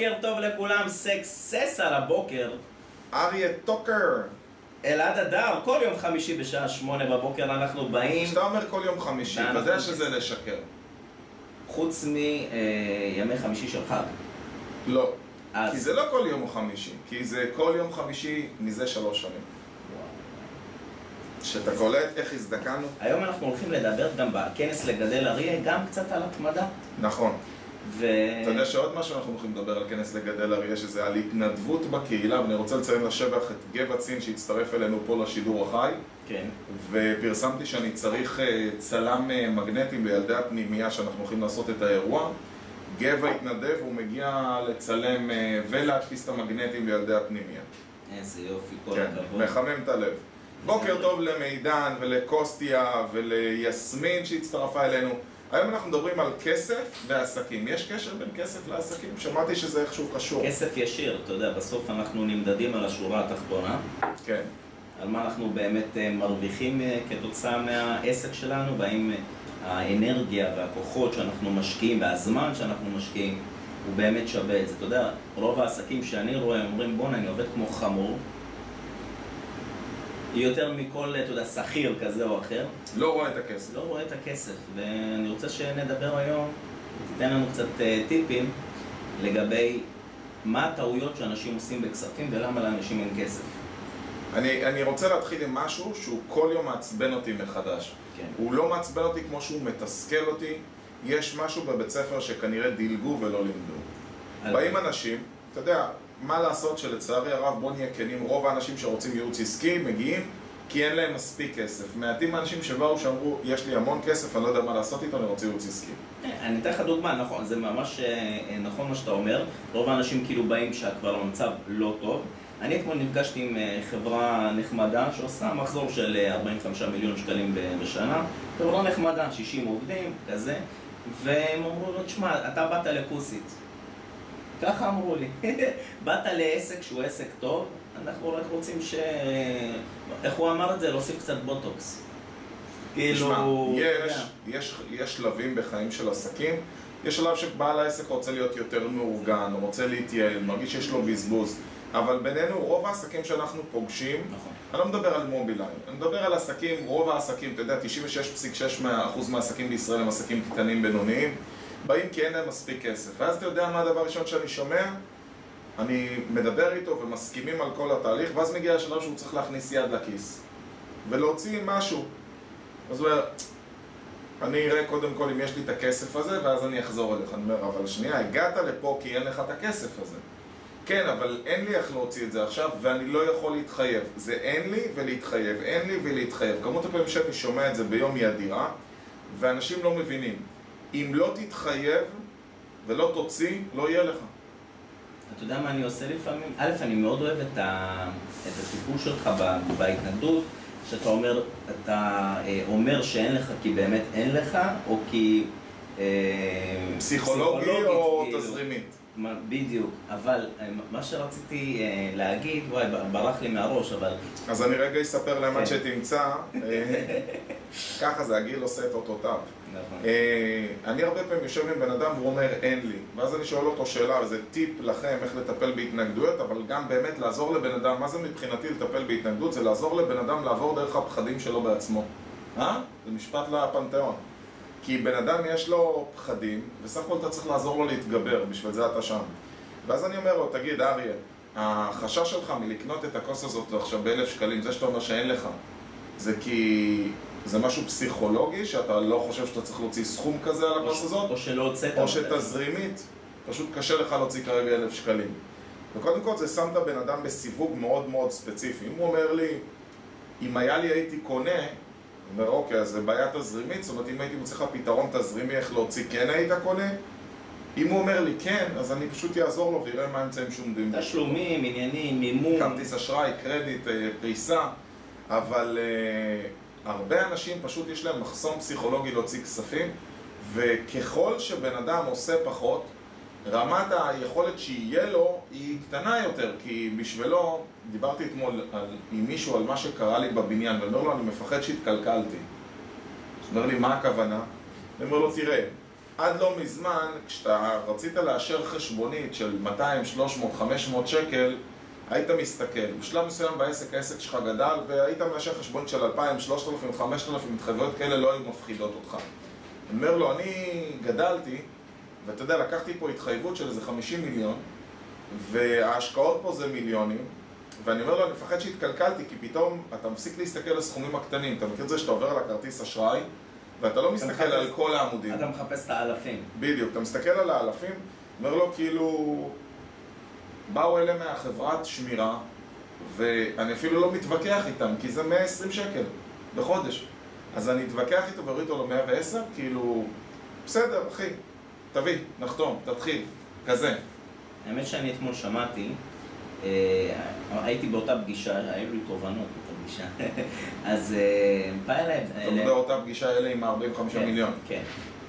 בוקר טוב לכולם, סקסס על הבוקר. אריה טוקר. אלעד אדר, כל יום חמישי בשעה שמונה בבוקר אנחנו באים, כשאתה אומר כל יום חמישי, אתה יודע שזה לשקר. חוץ מימי חמישי של חג. לא. אז- כי זה לא כל יום חמישי, כי זה כל יום חמישי מזה שלוש שנים. שאתה קולט איך הזדקנו? היום אנחנו הולכים לדבר גם בכנס לגדל אריה, גם קצת על התמדה. נכון. ו... אתה יודע שעוד משהו אנחנו הולכים לדבר על כנס לגדל אריה, שזה על התנדבות בקהילה, ואני רוצה לציין לשבח את גבע צין שהצטרף אלינו פה לשידור החי, כן. ופרסמתי שאני צריך אה, צלם אה, מגנטים לילדי הפנימייה שאנחנו הולכים לעשות את האירוע. גבע התנדב, הוא מגיע לצלם אה, ולהדפיס את המגנטים לילדי הפנימייה. איזה יופי, כל כן, הכבוד. מחמם את הלב. בוקר טוב למידן ולקוסטיה וליסמין שהצטרפה אלינו. היום אנחנו מדברים על כסף ועסקים. יש קשר בין כסף לעסקים? שמעתי שזה איכשהו קשור. כסף ישיר, אתה יודע, בסוף אנחנו נמדדים על השורה התחתונה, כן. על מה אנחנו באמת אה, מרוויחים אה, כתוצאה מהעסק שלנו, והאם אה, האנרגיה והכוחות שאנחנו משקיעים והזמן שאנחנו משקיעים הוא באמת שווה את זה. אתה יודע, רוב העסקים שאני רואה אומרים בואנה אני עובד כמו חמור יותר מכל, אתה יודע, שכיר כזה או אחר, לא רואה את הכסף. לא רואה את הכסף, ואני רוצה שנדבר היום, ותיתן לנו קצת אה, טיפים לגבי מה הטעויות שאנשים עושים בכספים ולמה לאנשים אין כסף. אני, אני רוצה להתחיל עם משהו שהוא כל יום מעצבן אותי מחדש. כן. הוא לא מעצבן אותי כמו שהוא מתסכל אותי. יש משהו בבית ספר שכנראה דילגו ולא לימדו. על- באים אנשים, אתה יודע, מה לעשות שלצערי הרב, בוא נהיה כנים, רוב האנשים שרוצים ייעוץ עסקי מגיעים כי אין להם מספיק כסף. מעטים האנשים שבאו שאמרו, יש לי המון כסף, אני לא יודע מה לעשות איתו, אני רוצה ייעוץ עסקי. אני אתן לך דוגמה, נכון, זה ממש אה, נכון מה שאתה אומר. רוב האנשים כאילו באים כשכבר המצב לא טוב. אני אתמול נפגשתי עם אה, חברה נחמדה שעושה מחזור של אה, 45 מיליון שקלים בשנה. חברה נחמדה, 60 עובדים, כזה. והם אמרו לו, תשמע, אתה באת לכוסית. ככה אמרו לי. באת לעסק שהוא עסק טוב, אנחנו רק רוצים ש... איך הוא אמר את זה? להוסיף קצת בוטוקס. כאילו... יש, יש שלבים בחיים של עסקים. יש שלב שבעל העסק רוצה להיות יותר מאורגן, רוצה להתייעל, מרגיש שיש לו בזבוז. אבל בינינו, רוב העסקים שאנחנו פוגשים, נכון. אני לא מדבר על מובילאיי, אני מדבר על עסקים, רוב העסקים, אתה יודע, 96.6% מהעסקים בישראל הם עסקים קטנים בינוניים, באים כי אין להם מספיק כסף. ואז אתה יודע מה הדבר הראשון שאני שומע? אני מדבר איתו ומסכימים על כל התהליך, ואז מגיע השלב שהוא צריך להכניס יד לכיס ולהוציא משהו. אז הוא אומר, אני אראה קודם כל אם יש לי את הכסף הזה, ואז אני אחזור אליך. אני אומר, אבל שנייה, הגעת לפה כי אין לך את הכסף הזה. כן, אבל אין לי איך להוציא את זה עכשיו, ואני לא יכול להתחייב. זה אין לי ולהתחייב, אין לי ולהתחייב. כמות הפעמים שאני שומע את זה ביום היא אדירה, ואנשים לא מבינים. אם לא תתחייב ולא תוציא, לא יהיה לך. אתה יודע מה אני עושה לפעמים? א', אני מאוד אוהב את, ה... את הסיפור שלך. בהתנגדות, שאתה אומר, אתה אה, אומר שאין לך כי באמת אין לך, או כי... אה, פסיכולוגי או כאילו. תזרימית. בדיוק, אבל אה, מה שרציתי להגיד, וואי, ברח לי מהראש, אבל אז אני רגע אספר להם עד כן. שתמצא. ככה זה, הגיל עושה את אותותיו. נכון. אה, אני הרבה פעמים יושב עם בן אדם והוא אומר אין לי ואז אני שואל אותו שאלה, וזה טיפ לכם איך לטפל בהתנגדויות אבל גם באמת לעזור לבן אדם, מה זה מבחינתי לטפל בהתנגדות? זה לעזור לבן אדם לעבור דרך הפחדים שלו בעצמו אה? זה משפט לפנתיאון כי בן אדם יש לו פחדים וסך הכל אתה צריך לעזור לו להתגבר, בשביל זה אתה שם ואז אני אומר לו, תגיד אריה, החשש שלך מלקנות את הכוס הזאת עכשיו באלף שקלים, זה שאתה אומר שאין לך זה כי זה משהו פסיכולוגי שאתה לא חושב שאתה צריך להוציא סכום כזה על הכוס הזאת או שלא הוצאת. או שתזרימית, פשוט קשה לך להוציא כרגע אלף שקלים וקודם כל זה שם את הבן אדם בסיווג מאוד מאוד ספציפי אם הוא אומר לי, אם היה לי הייתי קונה הוא אומר אוקיי, אז זה בעיה תזרימית, זאת אומרת אם הייתי מוצא לך פתרון תזרימי איך להוציא כן היית קונה אם הוא אומר לי כן, אז אני פשוט אעזור לו ויראה מה האמצעים שעומדים. תשלומים, עניינים, מימון. כרטיס אשראי, קרדיט, אה, פריסה, אבל uh, הרבה אנשים פשוט יש להם מחסום פסיכולוגי להוציא כספים, וככל שבן אדם עושה פחות, רמת היכולת שיהיה לו היא קטנה יותר, כי בשבילו, דיברתי אתמול על, עם מישהו על מה שקרה לי בבניין, ואני אומר לו, אני מפחד שהתקלקלתי. הוא אומר לי, מה הכוונה? אני אומר לו, תראה, עד לא מזמן, כשאתה רצית לאשר חשבונית של 200, 300, 500 שקל, היית מסתכל. בשלב מסוים בעסק, העסק שלך גדל, והיית מאשר חשבונית של 2,000, 3,000, 5,000, התחייבויות כאלה לא היו מפחידות אותך. אומר לו, אני גדלתי, ואתה יודע, לקחתי פה התחייבות של איזה 50 מיליון, וההשקעות פה זה מיליונים, ואני אומר לו, אני מפחד שהתקלקלתי, כי פתאום אתה מפסיק להסתכל על הסכומים הקטנים. אתה מכיר את זה שאתה עובר על הכרטיס אשראי, ואתה לא מסתכל מחפש- על כל העמודים. אתה מחפש את האלפים. בדיוק, אתה מסתכל על האלפים, אומר לו כאילו, באו אלה מהחברת שמירה, ואני אפילו לא מתווכח איתם, כי זה 120 שקל בחודש. אז אני אתווכח איתו ואוריד אותו ל-110, כאילו, בסדר, אחי, תביא, נחתום, תתחיל, כזה. האמת שאני אתמול שמעתי, אה, הייתי באותה פגישה, היו לי תובנות באותה פגישה, אז אה, בא אליהם... אתה מדבר אותה פגישה אלה עם ה-45 כן, מיליון. כן.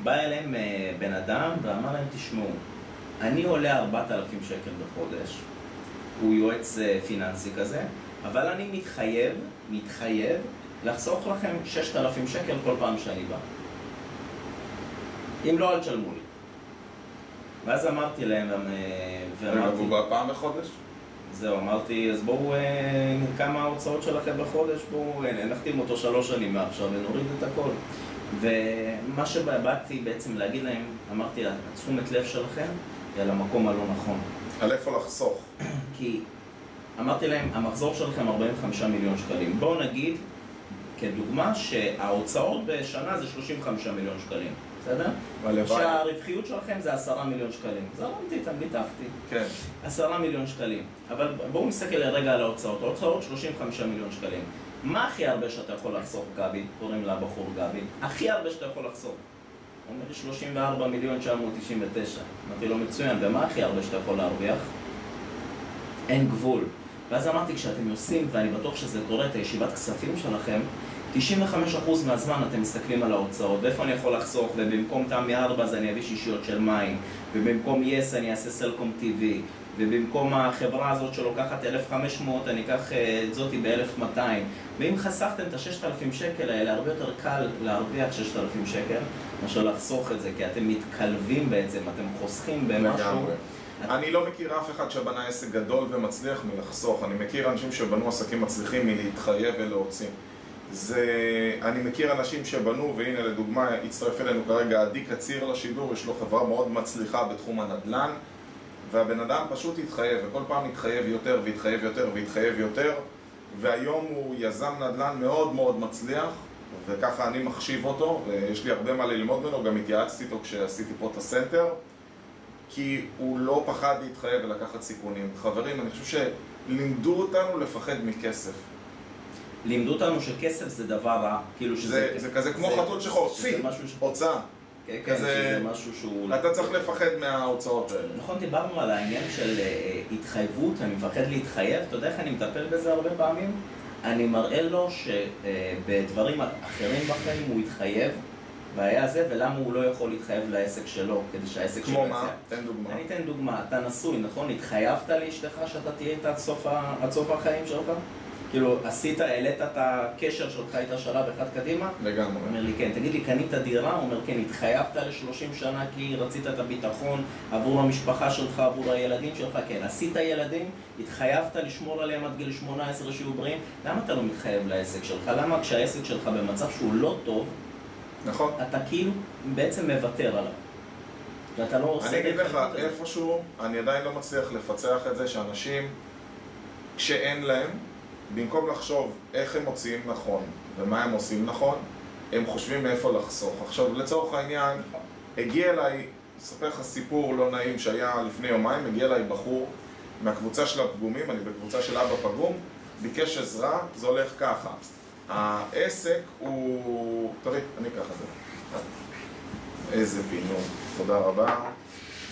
בא אליהם אה, בן אדם ואמר להם, תשמעו, אני עולה 4,000 שקל בחודש, הוא יועץ אה, פיננסי כזה, אבל אני מתחייב, מתחייב, לחסוך לכם 6,000 שקל כל פעם שאני בא. אם לא, אל תשלמו לי. ואז אמרתי להם, אה, ואמרתי, והוא בא פעם בחודש? זהו, אמרתי, אז בואו, אה, כמה ההוצאות שלכם בחודש, בואו אה, נחתים אותו שלוש שנים מעכשיו ונוריד את הכל. ומה שבאתי בעצם להגיד להם, אמרתי, התשומת לב שלכם על המקום הלא נכון. על איפה לחסוך. כי אמרתי להם, המחזור שלכם 45 מיליון שקלים. בואו נגיד, כדוגמה, שההוצאות בשנה זה 35 מיליון שקלים, בסדר? הלוואי. שהרווחיות שלכם זה 10 מיליון שקלים. זרמתי איתם, ליטפתי. כן. עשרה מיליון שקלים. אבל בואו נסתכל לרגע על ההוצאות. ההוצאות 35 מיליון שקלים. מה הכי הרבה שאתה יכול לחסוך, גבי? קוראים לבחור גבי. הכי הרבה שאתה יכול לחסוך. אומר לי 34 מיליון 999. אמרתי לו מצוין, ומה הכי הרבה שאתה יכול להרוויח? אין גבול. ואז אמרתי, כשאתם עושים, ואני בטוח שזה קורה, את הישיבת כספים שלכם, 95% מהזמן אתם מסתכלים על ההוצאות, ואיפה אני יכול לחסוך, ובמקום תמי 4 אז אני אביא שישיות של מים, ובמקום יס אני אעשה סלקום TV, ובמקום החברה הזאת שלוקחת 1,500 אני אקח אה, את זאתי ב-1,200 ואם חסכתם את ה-6,000 שקל האלה, הרבה יותר קל להרוויח 6,000 שקל מאשר לחסוך את זה, כי אתם מתקלבים בעצם, אתם חוסכים במשהו. אני לא מכיר אף אחד שבנה עסק גדול ומצליח מלחסוך. אני מכיר אנשים שבנו עסקים מצליחים מלהתחייב ולהוציא. זה... אני מכיר אנשים שבנו, והנה לדוגמה, הצטרף אלינו כרגע עדי קציר לשידור, יש לו חברה מאוד מצליחה בתחום הנדל"ן, והבן אדם פשוט התחייב, וכל פעם התחייב יותר והתחייב יותר והתחייב יותר, והיום הוא יזם נדל"ן מאוד מאוד מצליח, וככה אני מחשיב אותו, ויש לי הרבה מה ללמוד ממנו, גם התייעצתי איתו כשעשיתי פה את הסנטר. כי הוא לא פחד להתחייב ולקחת סיכונים. חברים, אני חושב שלימדו אותנו לפחד מכסף. לימדו אותנו שכסף זה דבר רע, כאילו שזה... זה, זה כזה כמו חתול שחור, צי. הוצאה. כן, כן, שזה משהו שהוא... אתה צריך לפחד מההוצאות האלה. נכון, דיברנו על העניין של אה, התחייבות, אני מפחד להתחייב, אתה יודע איך אני מטפל בזה הרבה פעמים? אני מראה לו שבדברים אחרים בחיים הוא התחייב, והיה זה, ולמה הוא לא יכול להתחייב לעסק שלו, כדי שהעסק שלו כמו יצא. מה? תן דוגמה. אני אתן דוגמה, אתה נשוי, נכון? התחייבת לאשתך שאתה תהיה איתה. עד סוף החיים שלך? כאילו, עשית, העלית את הקשר שלך איתה שלב אחד קדימה? הוא לגמרי. אומר לי, כן, תגיד לי, קנית דירה? הוא אומר, כן, התחייבת ל-30 שנה כי רצית את הביטחון עבור המשפחה שלך, עבור הילדים שלך, כן. עשית ילדים, התחייבת לשמור עליהם עד גיל 18 שיהיו בריאים, למה אתה לא מתחייב לעסק שלך? למה כשהעסק שלך במצב שהוא לא טוב, נכון? אתה כאילו בעצם מוותר עליו? ואתה לא עושה אני אגיד לך. איפשהו, אני עדיין לא מצליח לפצח את זה שאנשים, כשאין להם, במקום לחשוב איך הם מוציאים נכון ומה הם עושים נכון, הם חושבים מאיפה לחסוך. עכשיו, לצורך העניין, הגיע אליי, אספר לך סיפור לא נעים שהיה לפני יומיים, הגיע אליי בחור מהקבוצה של הפגומים, אני בקבוצה של אבא פגום, ביקש עזרה, זה הולך ככה. העסק הוא... תראי, אני אקח את זה. איזה פינוק, תודה רבה.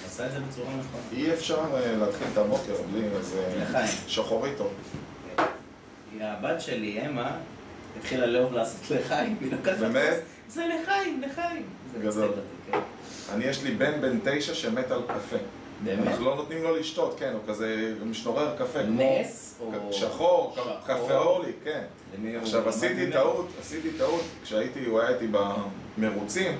עשה את זה בצורה נכונה. אי אפשר אה, להתחיל את הבוקר בלי איזה לחיים. שחוריטו. הבת שלי, אמה, התחילה לאהוב לעשות לחיים, היא לוקחת... באמת? זה לחיים, לחיים. גדול. כן. אני, יש לי בן בן תשע שמת על קפה. באמת? אנחנו לא נותנים לו לשתות, כן, הוא כזה משנורר קפה. נס או... שחור? קפה אורלי, כן. עכשיו עשיתי? טעות, עשיתי טעות, כשהייתי, הוא היה איתי במרוצים,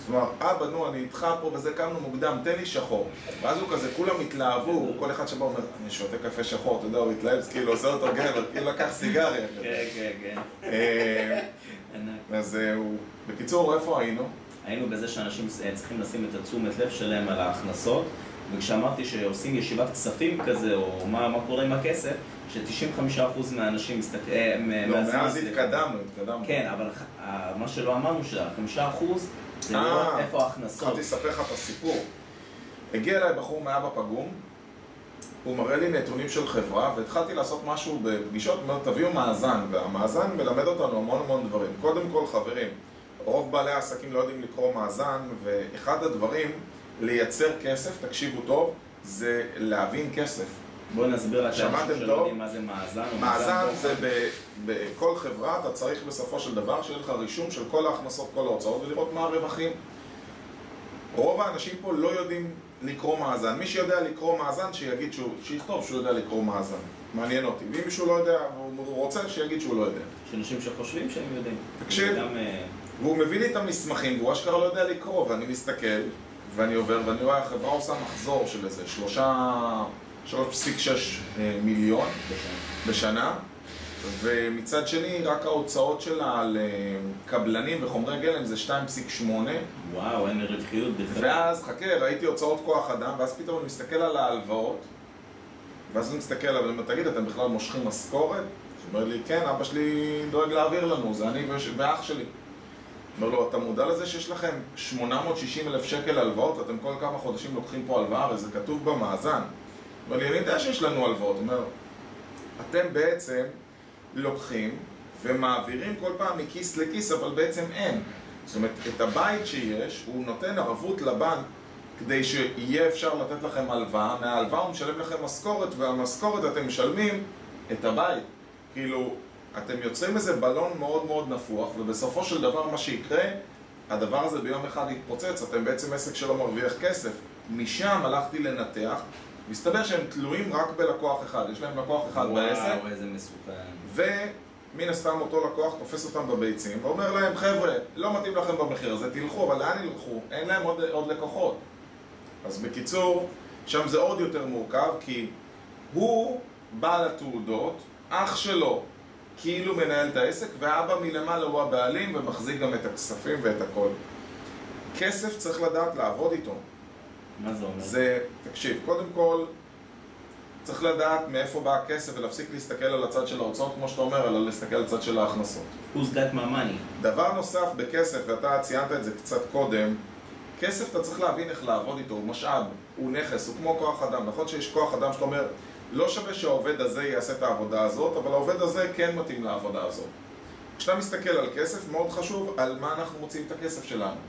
זאת אומרת, אבא, נו, אני איתך פה וזה, קמנו מוקדם, תן לי שחור. ואז הוא כזה, כולם התלהבו, כל אחד שבא אומר, אני שותה קפה שחור, אתה יודע, הוא התלהב, כאילו עושה אותו גבר, כאילו לקח סיגריה. כן, כן, כן. אה. אז אה, הוא... בקיצור, איפה היינו? היינו בזה שאנשים אה, צריכים לשים את התשומת לב שלהם על ההכנסות, וכשאמרתי שעושים ישיבת כספים כזה, או מה, מה קורה עם הכסף, ש-95% מהאנשים מסתכלים... לא, מאז התקדמנו, התקדמנו. כן, אבל מה שלא אמרנו, שה-5% זה אה, לראות איפה ההכנסות. התחלתי לספר לך את הסיפור. הגיע אליי בחור מאבא פגום, הוא מראה לי נתונים של חברה, והתחלתי לעשות משהו בפגישות, הוא אומר, תביאו מאזן, והמאזן מלמד אותנו המון המון דברים. קודם כל, חברים, רוב בעלי העסקים לא יודעים לקרוא מאזן, ואחד הדברים, לייצר כסף, תקשיבו טוב, זה להבין כסף. בואו נסביר לאנשים שלא? יודעים מה זה מאזן. מאזן. זה בכל חברה, אתה צריך בסופו של דבר שיהיה לך רישום של כל ההכנסות, כל ההוצאות, ולראות מה הרווחים. רוב האנשים פה לא יודעים לקרוא מאזן. מי שיודע לקרוא מאזן, שיגיד שהוא, שיכתוב שהוא יודע לקרוא מאזן. מעניין אותי. ואם מישהו לא יודע, והוא רוצה, שיגיד שהוא לא יודע. יש אנשים שחושבים שהם יודעים. תקשיב. אה, והוא מביא לי את המסמכים, והוא אשכרה לא יודע לקרוא, ואני מסתכל, ואני עובר, ואני רואה, החברה עושה מחזור של איזה שלושה, 3.6 אה, מיליון בשנה. ומצד שני, רק ההוצאות שלה על אה, קבלנים וחומרי גלם זה 2.8, וואו, אין רווחיות בכלל. ואז, חכה, ראיתי הוצאות כוח אדם, ואז פתאום אני מסתכל על ההלוואות, ואז אני מסתכל עליו, ואני אומר, תגיד, אתם בכלל מושכים משכורת? הוא אומר לי, כן, אבא שלי דואג להעביר לנו, זה אני ואח שלי. אומר לו, אתה מודע לזה שיש לכם 860 אלף שקל הלוואות? אתם כל כמה חודשים לוקחים פה הלוואה, וזה כתוב במאזן. לי, אני יודע שיש לנו הלוואות. הוא אומר, אתם בעצם לוקחים ומעבירים כל פעם מכיס לכיס, אבל בעצם אין. זאת אומרת, את הבית שיש, הוא נותן ערבות לבנק כדי שיהיה אפשר לתת לכם הלוואה, מההלוואה הוא משלם לכם משכורת, והמשכורת אתם משלמים את הבית. כאילו, אתם יוצרים איזה בלון מאוד מאוד נפוח, ובסופו של דבר מה שיקרה, הדבר הזה ביום אחד יתפוצץ, אתם בעצם עסק שלא מרוויח כסף. משם הלכתי לנתח, מסתבר שהם תלויים רק בלקוח אחד, יש להם לקוח אחד בעסק, וואו, איזה מסוכן. ומן הסתם אותו לקוח תופס אותם בביצים ואומר להם, חבר'ה, לא מתאים לכם במחיר הזה, תלכו, אבל לאן ילכו? אין להם עוד, עוד לקוחות. אז בקיצור, שם זה עוד יותר מורכב, כי הוא בעל התעודות, אח שלו כאילו מנהל את העסק, ואבא מלמעלה הוא הבעלים ומחזיק גם את הכספים ואת הכל. כסף צריך לדעת לעבוד איתו. מה זה אומר? זה, תקשיב, קודם כל צריך לדעת מאיפה בא הכסף ולהפסיק להסתכל על הצד של ההוצאות, כמו שאתה אומר, אלא להסתכל על הצד של ההכנסות. Who's got my money? דבר נוסף בכסף, ואתה ציינת את זה קצת קודם, כסף אתה צריך להבין איך לעבוד איתו, הוא משאב, הוא נכס, הוא כמו כוח אדם. נכון שיש כוח אדם שאתה אומר, לא שווה שהעובד הזה יעשה את העבודה הזאת, אבל העובד הזה כן מתאים לעבודה הזאת. כשאתה מסתכל על כסף, מאוד חשוב על מה אנחנו מוציאים את הכסף שלנו.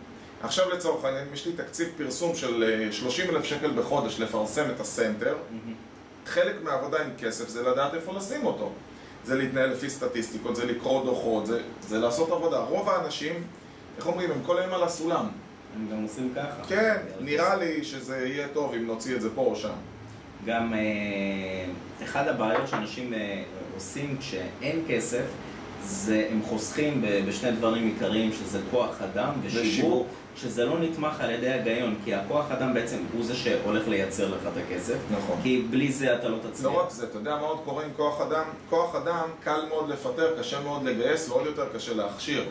עכשיו לצורך העניין, אם יש לי תקציב פרסום של 30 אלף שקל בחודש לפרסם את הסנטר, חלק מהעבודה עם כסף זה לדעת איפה לשים אותו. זה להתנהל לפי סטטיסטיקות, זה לקרוא דוחות, זה, זה לעשות עבודה. רוב האנשים, איך אומרים, הם כל היום על הסולם. הם גם עושים ככה. כן, נראה לי שזה יהיה טוב אם נוציא את זה פה או שם. גם אה, אחד הבעיות שאנשים אה, עושים כשאין כסף זה הם חוסכים ב- בשני דברים עיקריים שזה כוח אדם ושיווק ושיווק. שזה לא נתמך על ידי ההיגיון כי הכוח אדם בעצם הוא זה שהולך לייצר לך את הכסף נכון. כי בלי זה אתה לא תצליח. לא רק זה, אתה יודע מה עוד קורה עם כוח אדם? כוח אדם קל מאוד לפטר, קשה מאוד לגייס ועוד יותר קשה להכשיר.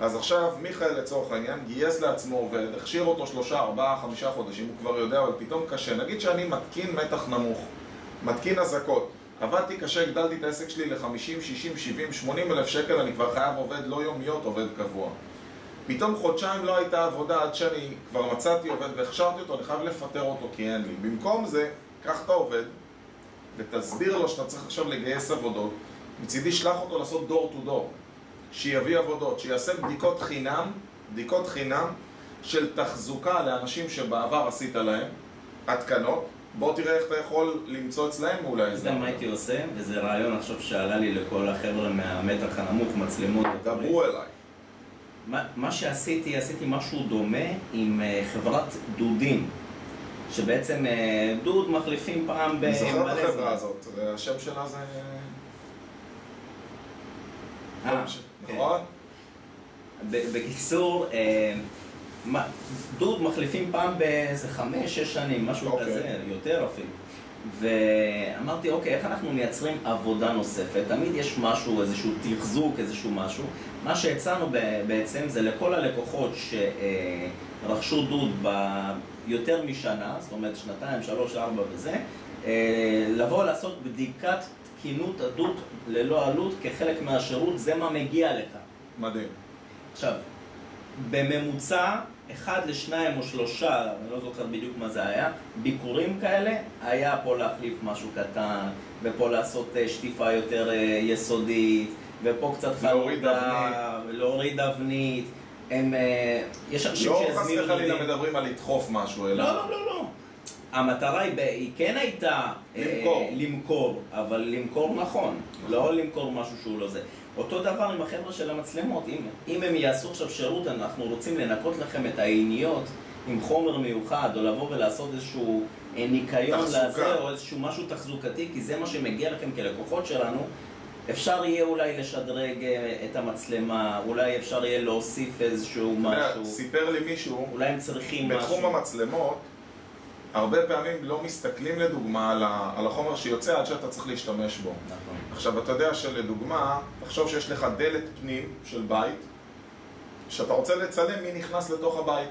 אז עכשיו מיכאל לצורך העניין גייס לעצמו עובד, הכשיר אותו שלושה, ארבעה, חמישה חודשים, הוא כבר יודע, אבל פתאום קשה. נגיד שאני מתקין מתח נמוך, מתקין אזעקות, עבדתי קשה, הגדלתי את העסק שלי ל-50, 60, 70, 80 אלף שקל, אני כבר חייב עובד לא יומיות, עובד קבוע. פתאום חודשיים לא הייתה עבודה עד שאני כבר מצאתי עובד והכשרתי אותו, אני חייב לפטר אותו כי אין לי. במקום זה, קח את העובד ותסביר לו שאתה צריך עכשיו לגייס עבודות, מצידי שלח אותו לעשות דור טו דור, שיביא עבודות, שיעשה בדיקות חינם, בדיקות חינם של תחזוקה לאנשים שבעבר עשית להם, התקנות, בוא תראה איך אתה יכול למצוא אצלהם אולי אתה יודע מה הייתי עושה? וזה רעיון עכשיו שעלה לי לכל החבר'ה מהמתח הנמוך, מצלמות. דברו אליי. מה, מה שעשיתי, עשיתי משהו דומה עם אה, חברת דודים שבעצם אה, דוד מחליפים פעם אני זוכר את החברה. הזאת, השם שלה זה... אה, כן. נכון? ב- בקיצור, אה, דוד מחליפים פעם באיזה חמש, שש שנים, משהו אוקיי. כזה, יותר אפילו. ואמרתי, אוקיי, איך אנחנו מייצרים עבודה נוספת? תמיד יש משהו, איזשהו תחזוק, איזשהו משהו. מה שהצענו בעצם זה לכל הלקוחות שרכשו דוד ביותר משנה, זאת אומרת שנתיים, שלוש, ארבע וזה, אה, לבוא לעשות בדיקת תקינות הדוד ללא עלות כחלק מהשירות, זה מה מגיע לך. מדהים. עכשיו, בממוצע, אחד לשניים או שלושה, אני לא זוכר בדיוק מה זה היה, ביקורים כאלה, היה פה להחליף משהו קטן, ופה לעשות אה, שטיפה יותר אה, יסודית, ופה קצת להוריד חלודה, להוריד אבנית. הם, אה, יש אנשים לא חס שהזמינו וחלילה לי... מדברים על לדחוף משהו, אלא... לא, לא, לא, לא. המטרה היא, היא כן הייתה אה, למכור. למכור, אבל למכור נכון, לא למכור משהו שהוא לא זה. אותו דבר עם החבר'ה של המצלמות, אם, אם הם יעשו עכשיו שירות, אנחנו רוצים לנקות לכם את העיניות עם חומר מיוחד, או לבוא ולעשות איזשהו אה, ניקיון. לזה, או איזשהו משהו תחזוקתי, כי זה מה שמגיע לכם כלקוחות שלנו. אפשר יהיה אולי לשדרג אה, את המצלמה, אולי אפשר יהיה להוסיף איזשהו משהו, סיפר לי מישהו, אולי הם צריכים משהו. בתחום המצלמות, הרבה פעמים לא מסתכלים לדוגמה על החומר שיוצא עד שאתה צריך להשתמש בו. נכון. עכשיו, אתה יודע שלדוגמה, תחשוב שיש לך דלת פנים של בית, שאתה רוצה לצלם מי נכנס לתוך הבית.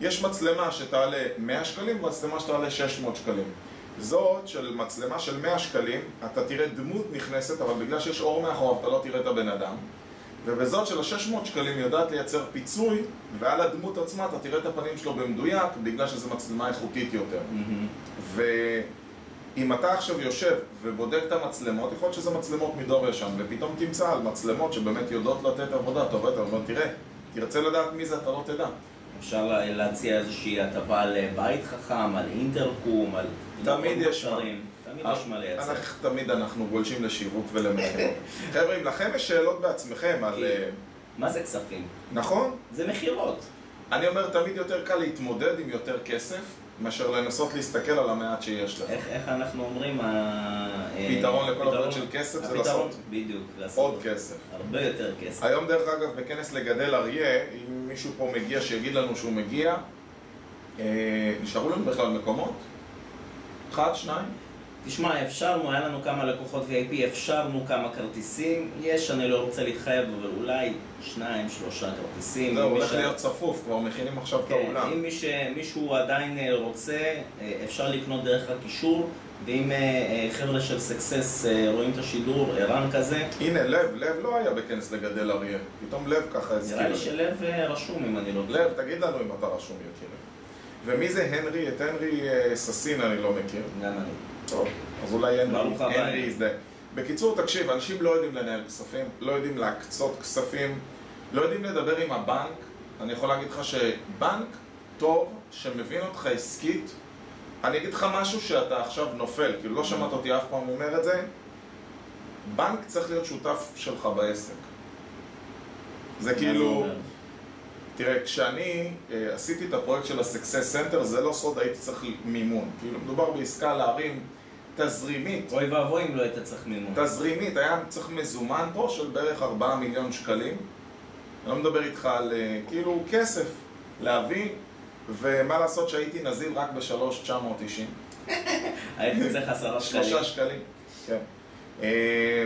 יש מצלמה שתעלה 100 שקלים ומצלמה שתעלה 600 שקלים. זאת של מצלמה של 100 שקלים, אתה תראה דמות נכנסת, אבל בגלל שיש אור מאחוריו אתה לא תראה את הבן אדם. ובזאת של ה-600 שקלים יודעת לייצר פיצוי, ועל הדמות עצמה אתה תראה את הפנים שלו במדויק, בגלל שזו מצלמה איכותית יותר. מהמם. ואם אתה עכשיו יושב ובודק את המצלמות, יכול להיות שזה מצלמות מדור ישן, ופתאום תמצא על מצלמות שבאמת יודעות לתת עבודה, אתה רואה, אתה אומר, תראה, תרצה לדעת מי זה, אתה לא תדע. אפשר לה- להציע איזושהי הטבה על בית חכם, על אינטרקום, על... תמיד יש. מוצרים. תמיד יש מה לייצר. אנחנו תמיד אנחנו גולשים לשיווק ולמכירות. חבר'ה, אם לכם יש שאלות בעצמכם על... כי- אה, מה זה כספים? נכון? זה מכירות. אני אומר, תמיד יותר קל להתמודד עם יותר כסף, מאשר לנסות להסתכל על המעט שיש לך. איך, איך אנחנו אומרים? אה, פתרון לכל הבעיות של כסף זה לעשות בדיוק, עוד כסף. הרבה יותר כסף. היום דרך אגב בכנס לגדל אריה, אם מישהו פה מגיע שיגיד לנו שהוא מגיע, אה, נשארו לנו בכלל מקומות? אחד, שניים? תשמע, אפשרנו, היה לנו כמה לקוחות VIP, אפשרנו כמה כרטיסים. יש, אני לא רוצה להתחייב, אבל אולי שניים, שלושה כרטיסים. זהו, הולך מישהו- להיות צפוף, כבר מכינים עכשיו את כן, האולם. אם מיש, מישהו עדיין אה, רוצה, אה, אפשר לקנות דרך הקישור, ואם אה, חבר'ה של סקסס רואים את השידור, ערן כזה, הנה, לב, לב לא היה בכנס לגדל אריה. פתאום לב ככה הזכיר. נראה לי. שלב רשום אם אני לא לב, תגיד לנו אם אתה רשום יקירי. ומי זה הנרי? את הנרי ססין אני לא מכיר. גם אני. טוב, אז אולי הבא. הנרי יזדה. בקיצור, תקשיב, אנשים לא יודעים לנהל כספים, לא יודעים להקצות כספים, לא יודעים לדבר עם הבנק. אני יכול להגיד לך שבנק טוב, שמבין אותך עסקית, אני אגיד לך משהו שאתה עכשיו נופל, כאילו לא שמעת אותי אף פעם אומר את זה, בנק צריך להיות שותף שלך בעסק. זה כאילו... תראה, כשאני אה, עשיתי את הפרויקט של ה-Success Center, זה לא סוד, הייתי צריך מימון. כאילו, מדובר בעסקה להרים תזרימית. אוי ואבוי אם לא היית צריך מימון. תזרימית, היה צריך מזומן פה של בערך 4 מיליון שקלים. אני לא מדבר איתך על אה, כאילו כסף להביא, ומה לעשות שהייתי נזיל רק ב-3,990. הייתי צריך עשרה שקלים. שלושה שקלים. כן. אה,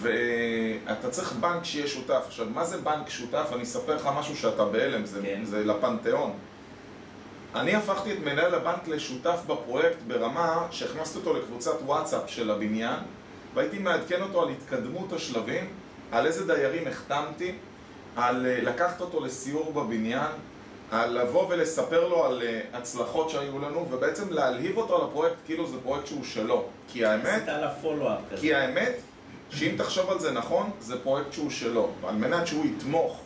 ואתה צריך בנק שיהיה שותף. עכשיו, מה זה בנק שותף? אני אספר לך משהו שאתה בהלם, זה, כן. זה לפנתיאון. אני הפכתי את מנהל הבנק לשותף בפרויקט ברמה שהכנסתי אותו לקבוצת וואטסאפ של הבניין והייתי מעדכן אותו על התקדמות השלבים, על איזה דיירים החתמתי, על אה, לקחת אותו לסיור בבניין, על לבוא ולספר לו על אה, הצלחות שהיו לנו ובעצם להלהיב אותו על הפרויקט כאילו זה פרויקט שהוא שלו. כי האמת. כי האמת, שאם תחשוב על זה נכון, זה פרויקט שהוא שלו. על מנת שהוא יתמוך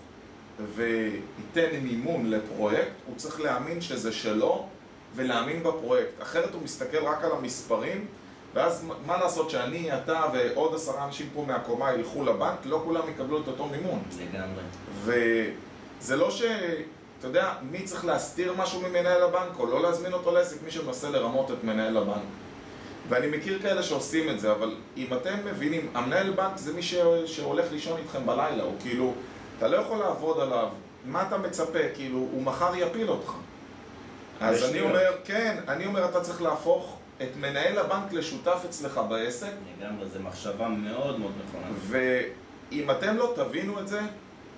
וייתן מימון לפרויקט, הוא צריך להאמין שזה שלו ולהאמין בפרויקט. אחרת הוא מסתכל רק על המספרים, ואז מה- לעשות שאני, אתה ועוד עשרה אנשים פה מהקומה ילכו לבנק, לא כולם יקבלו את אותו מימון. לגמרי. וזה לא ש... אתה יודע, מי צריך להסתיר משהו ממנהל הבנק או לא להזמין אותו לעסק, מי שמנסה לרמות את מנהל הבנק. ואני מכיר כאלה שעושים את זה, אבל אם אתם מבינים, המנהל בנק זה מי ש... שהולך לישון איתכם בלילה, הוא כאילו, אתה לא יכול לעבוד עליו מה אתה מצפה? כאילו, הוא מחר יפיל אותך. אז אני. אומר, כן, אני אומר, אתה צריך להפוך את מנהל הבנק לשותף אצלך בעסק, לגמרי, זו מחשבה מאוד מאוד נכונה. ואם אתם לא תבינו את זה,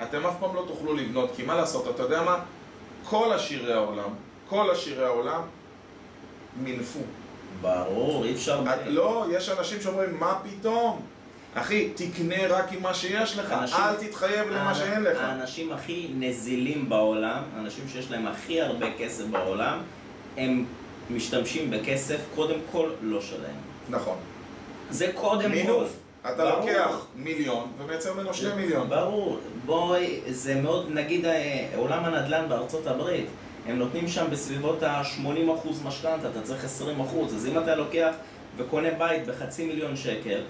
אתם אף פעם לא תוכלו לבנות, כי מה לעשות, אתה יודע מה? כל עשירי העולם, כל עשירי העולם, מינפו. ברור, אי אפשר... לא, יש אנשים שאומרים, מה פתאום? אחי, תקנה רק עם מה שיש לך, אנשים- אל תתחייב למה שאין לך. האנשים הכי נזילים בעולם, האנשים שיש להם הכי הרבה כסף בעולם, הם משתמשים בכסף קודם כל לא שלהם. נכון. זה קודם כל. מינוף. אתה ברור. לוקח מיליון ומייצר ממנו שני מיליון. ברור, בואי, זה מאוד, נגיד אה, עולם הנדל"ן בארצות הברית, הם נותנים שם בסביבות ה-80% משכנתה, אתה צריך 20%, אז אם אתה לוקח וקונה בית בחצי מיליון שקל,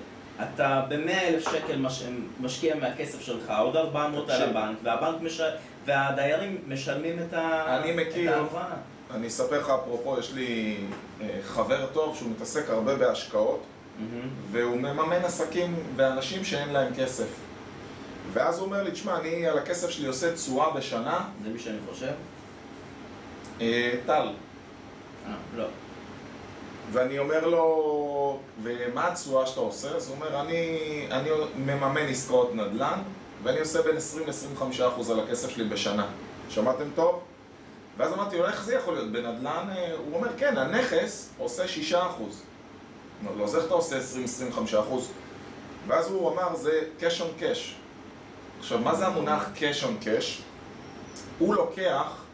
אתה ב-100 אלף שקל מש... משקיע מהכסף שלך, עוד 400 על. הבנק, והבנק מש... והדיירים משלמים את, ה... אני מכיר. ההלוואה. אני אספר לך, אפרופו, יש לי אה, חבר טוב שהוא מתעסק הרבה בהשקעות, מהמם. והוא מממן עסקים ואנשים שאין להם כסף. ואז הוא אומר לי, תשמע, אני על הכסף שלי עושה תשואה בשנה, זה מי שאני חושב? אה, טל. אה, לא. ואני אומר לו, ומה התשואה שאתה עושה? אז הוא אומר, אני, אני מממן עסקאות נדל"ן, ואני עושה בין 20-25% על הכסף שלי בשנה. שמעתם טוב? ואז אמרתי לו, איך זה יכול להיות? בנדל"ן, אה, הוא אומר, כן, הנכס עושה 6%. אמר לו, אז איך אתה עושה 20-25%? ואז הוא אמר, זה cash on cash. עכשיו, מה זה המונח cash on cash? הוא לוקח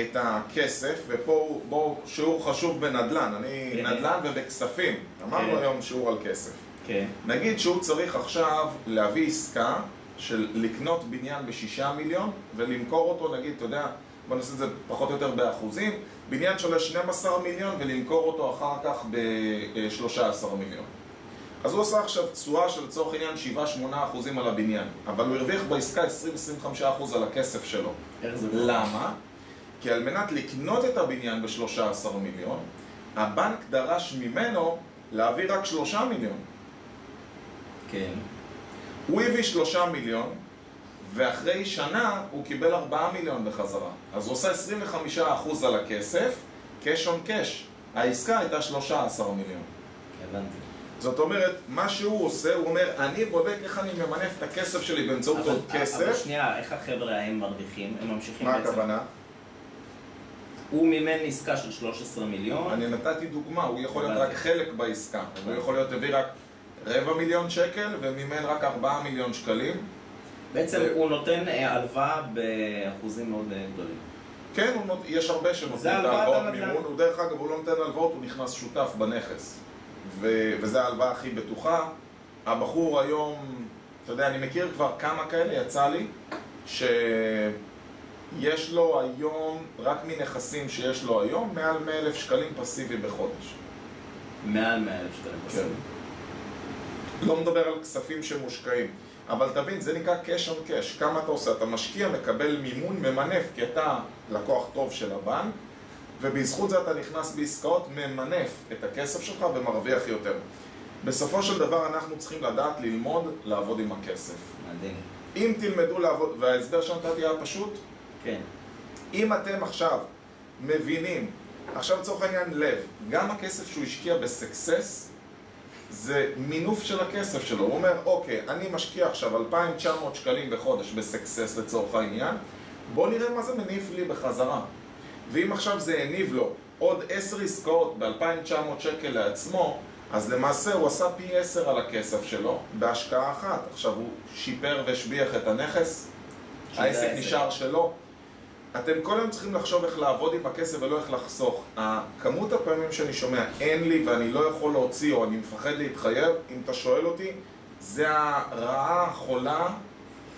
את הכסף, ופה הוא, בואו, שיעור חשוב בנדל"ן, אני כן. נדל"ן ובכספים, אמרנו כן. היום שיעור על כסף. כן. נגיד שהוא צריך עכשיו להביא עסקה של לקנות בניין בשישה מיליון ולמכור אותו, נגיד, אתה יודע, בוא נעשה את זה פחות או יותר באחוזים, בניין שעולה 12 מיליון ולמכור אותו אחר כך ב-13 מיליון. אז הוא עושה עכשיו תשואה של לצורך העניין 7-8 אחוזים על הבניין, אבל הוא הרוויח בעסקה 20-25 אחוז על הכסף שלו. למה? כי על מנת לקנות את הבניין ב-13 מיליון, הבנק דרש ממנו להביא רק 3 מיליון. כן. הוא הביא 3 מיליון, ואחרי שנה הוא קיבל 4 מיליון בחזרה. אז הוא עושה 25% על הכסף, cash on cash. העסקה הייתה 13 מיליון. הבנתי. זאת אומרת, מה שהוא עושה, הוא אומר, אני בודק איך אני ממנף את הכסף שלי באמצעות אבל- עוד אבל כסף. שנייה, איך החבר'ה הם מרוויחים? הם ממשיכים מה בעצם... הכוונה? הוא מימן עסקה של 13 מיליון, אני נתתי דוגמה, הוא יכול להיות רק. חלק בעסקה. הוא יכול להיות הביא רק רבע מיליון שקל ומימן רק 4 מיליון שקלים. בעצם הוא נותן אה, הלוואה באחוזים מאוד אה, גדולים. כן, נות... יש הרבה שנותנים את ההלוואות הנדל"ן. מימון, הוא דרך אגב, הוא לא נותן הלוואות, הוא נכנס שותף בנכס. ו... וזה ההלוואה הכי בטוחה. הבחור היום, אתה יודע, אני מכיר כבר כמה כאלה, יצא לי, שיש לו היום, רק מנכסים שיש לו היום, מעל 100 אלף שקלים פסיבי בחודש. מעל 100 אלף שקלים כן. פסיבי. לא מדבר על כספים שמושקעים. אבל תבין, זה נקרא cash on cash. כמה אתה עושה? אתה משקיע, מקבל מימון, ממנף, כי אתה לקוח טוב של הבנק, ובזכות זה אתה נכנס בעסקאות, ממנף את הכסף שלך ומרוויח יותר. בסופו של דבר אנחנו צריכים לדעת ללמוד לעבוד עם הכסף. מדהים. אם תלמדו לעבוד, וההסבר שנתתי היה פשוט, כן. אם אתם עכשיו מבינים, עכשיו לצורך העניין לב, גם הכסף שהוא השקיע בסקסס זה מינוף של הכסף שלו. הוא אומר, אוקיי, אני משקיע עכשיו 2,900 שקלים בחודש בסקסס לצורך העניין, בוא נראה מה זה מניף לי בחזרה. ואם עכשיו זה הניב לו עוד 10 עסקאות ב-2,900 שקל לעצמו, אז למעשה הוא עשה פי 10 על הכסף שלו בהשקעה אחת. עכשיו הוא שיפר והשביח את הנכס, העסק. נשאר שלו. אתם כל היום צריכים לחשוב איך לעבוד עם הכסף ולא איך לחסוך. הכמות הפעמים שאני שומע אין לי ואני לא יכול להוציא או אני מפחד להתחייב, אם אתה שואל אותי, זה הרעה החולה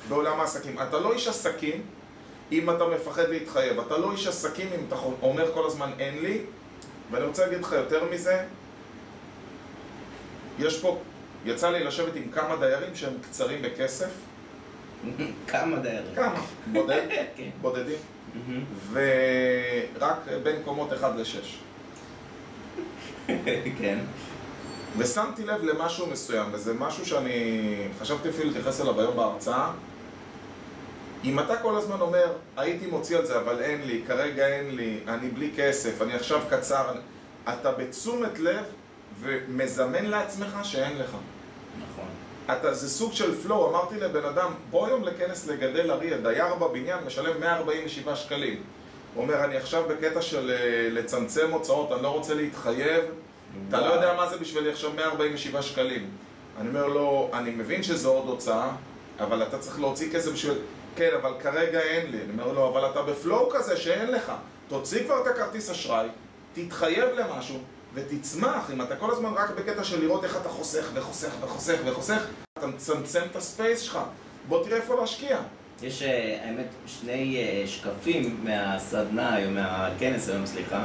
בעולם העסקים. אתה לא איש עסקים אם אתה מפחד להתחייב, אתה לא איש עסקים אם אתה אומר כל הזמן אין לי, ואני רוצה להגיד לך יותר מזה, יש פה, יצא לי לשבת עם כמה דיירים שהם קצרים בכסף, כמה דיירים. כמה? בודד? כן. בודדים? ורק בין קומות 1 ל-6. כן. ושמתי לב למשהו מסוים, וזה משהו שאני חשבתי אפילו להתייחס אליו היום בהרצאה. אם אתה כל הזמן אומר, הייתי מוציא על זה, אבל אין לי, כרגע אין לי, אני בלי כסף, אני עכשיו קצר. אתה בתשומת לב ומזמן לעצמך שאין לך. אתה, זה סוג של פלואו, אמרתי לבן אדם, בוא היום לכנס לגדל אריה, דייר בבניין משלם 147 שקלים. הוא אומר, אני עכשיו בקטע של אה, לצמצם הוצאות, אני לא רוצה להתחייב, אתה לא יודע מה זה בשבילי עכשיו 147 שקלים. אני אומר לו, אני מבין שזו עוד הוצאה, אבל אתה צריך להוציא כסף בשביל... כן, אבל כרגע אין לי. אני אומר לו, אבל אתה בפלואו כזה שאין לך. תוציא כבר את הכרטיס אשראי, תתחייב למשהו, ותצמח. אם אתה כל הזמן רק בקטע של לראות איך אתה חוסך וחוסך וחוסך וחוסך, אתה מצמצם את הספייס שלך. בוא תראה איפה להשקיע. יש, אה, האמת, שני אה, שקפים מהסדנה היום, מהכנס היום, סליחה,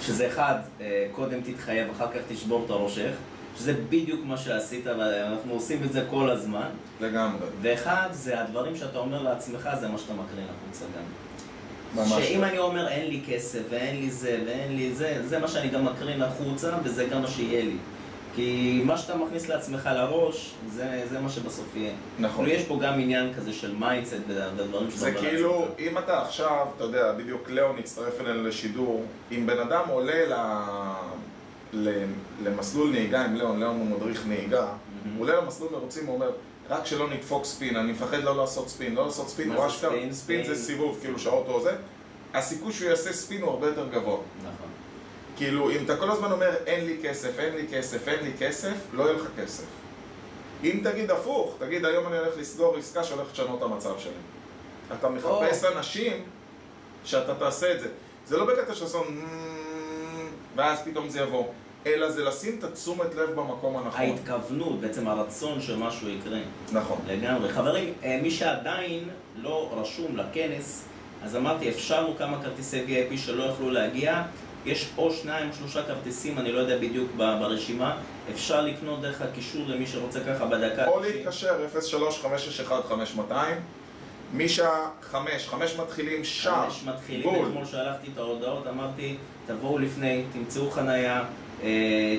שזה אחד, אה, קודם תתחייב, אחר כך תשבור את הראש, שזה בדיוק מה שעשית, ואנחנו עושים את זה כל הזמן. לגמרי. ואחד, זה הדברים שאתה אומר לעצמך, זה מה שאתה מקרין החוצה גם. ממש שאם לא. אני אומר אין לי כסף, ואין לי זה, ואין לי זה, זה מה שאני גם מקרין החוצה, וזה גם מה שיהיה לי. כי מה שאתה מכניס לעצמך לראש, זה, זה מה שבסוף יהיה. נכון. כאילו, יש פה גם עניין כזה של mindset ודברים שאתה זה כאילו, לעצמך. אם אתה עכשיו, אתה יודע, בדיוק ליאון הצטרף אלינו לשידור, אם בן אדם עולה ל... למסלול נהיגה עם ליאון, ליאון הוא מדריך נהיגה, הוא עולה למסלול מרוצים, הוא אומר, רק שלא נדפוק ספין, אני מפחד לא לעשות ספין, לא לעשות ספין, הוא אשכרה, ספין? ספין זה. סיבוב, כאילו שהאוטו זה, הסיכוי שהוא יעשה ספין הוא הרבה יותר גבוה. נכון. כאילו, אם אתה כל הזמן אומר, אין לי כסף, אין לי כסף, אין לי כסף, לא יהיה לך כסף. אם תגיד הפוך, תגיד, היום אני הולך לסגור עסקה שהולכת לשנות את המצב שלי. אתה מחפש אנשים שאתה תעשה את זה. זה לא בקטע של "מ-" ואז פתאום זה יבוא, אלא זה לשים את התשומת לב במקום הנכון. ההתכוונות, בעצם הרצון שמשהו יקרה. נכון. לגמרי. חברים, אה, מי שעדיין לא רשום לכנס, אז אמרתי, אפשרנו כמה כרטיסי VIP שלא יכלו להגיע. יש או שניים שלושה כרטיסים, אני לא יודע בדיוק ברשימה. אפשר לקנות דרך הקישור למי שרוצה ככה בדקה. או ה-90. להתקשר, 03-561-5200. משעה חמש, חמש מתחילים שם. חמש מתחילים. אתמול שלחתי את ההודעות, אמרתי, תבואו לפני, תמצאו חנייה,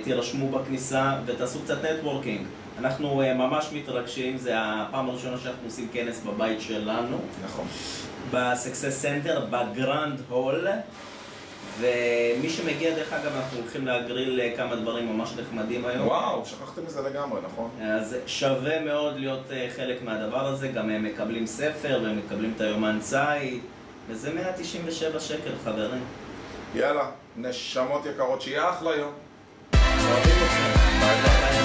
תירשמו בכניסה ותעשו קצת networking. אנחנו אה, ממש מתרגשים, זה הפעם הראשונה שאנחנו עושים כנס בבית שלנו, נכון. בסקסס סנטר, ב grand hall. ומי שמגיע, דרך אגב, אנחנו הולכים להגריל אה, כמה דברים ממש נחמדים היום. וואו, שכחתם מזה לגמרי, נכון? אז שווה מאוד להיות אה, חלק מהדבר הזה, גם הם מקבלים ספר והם מקבלים את היומן ציד, וזה 197 שקל, חברים. יאללה, נשמות יקרות, שיהיה אחלה יום. listening.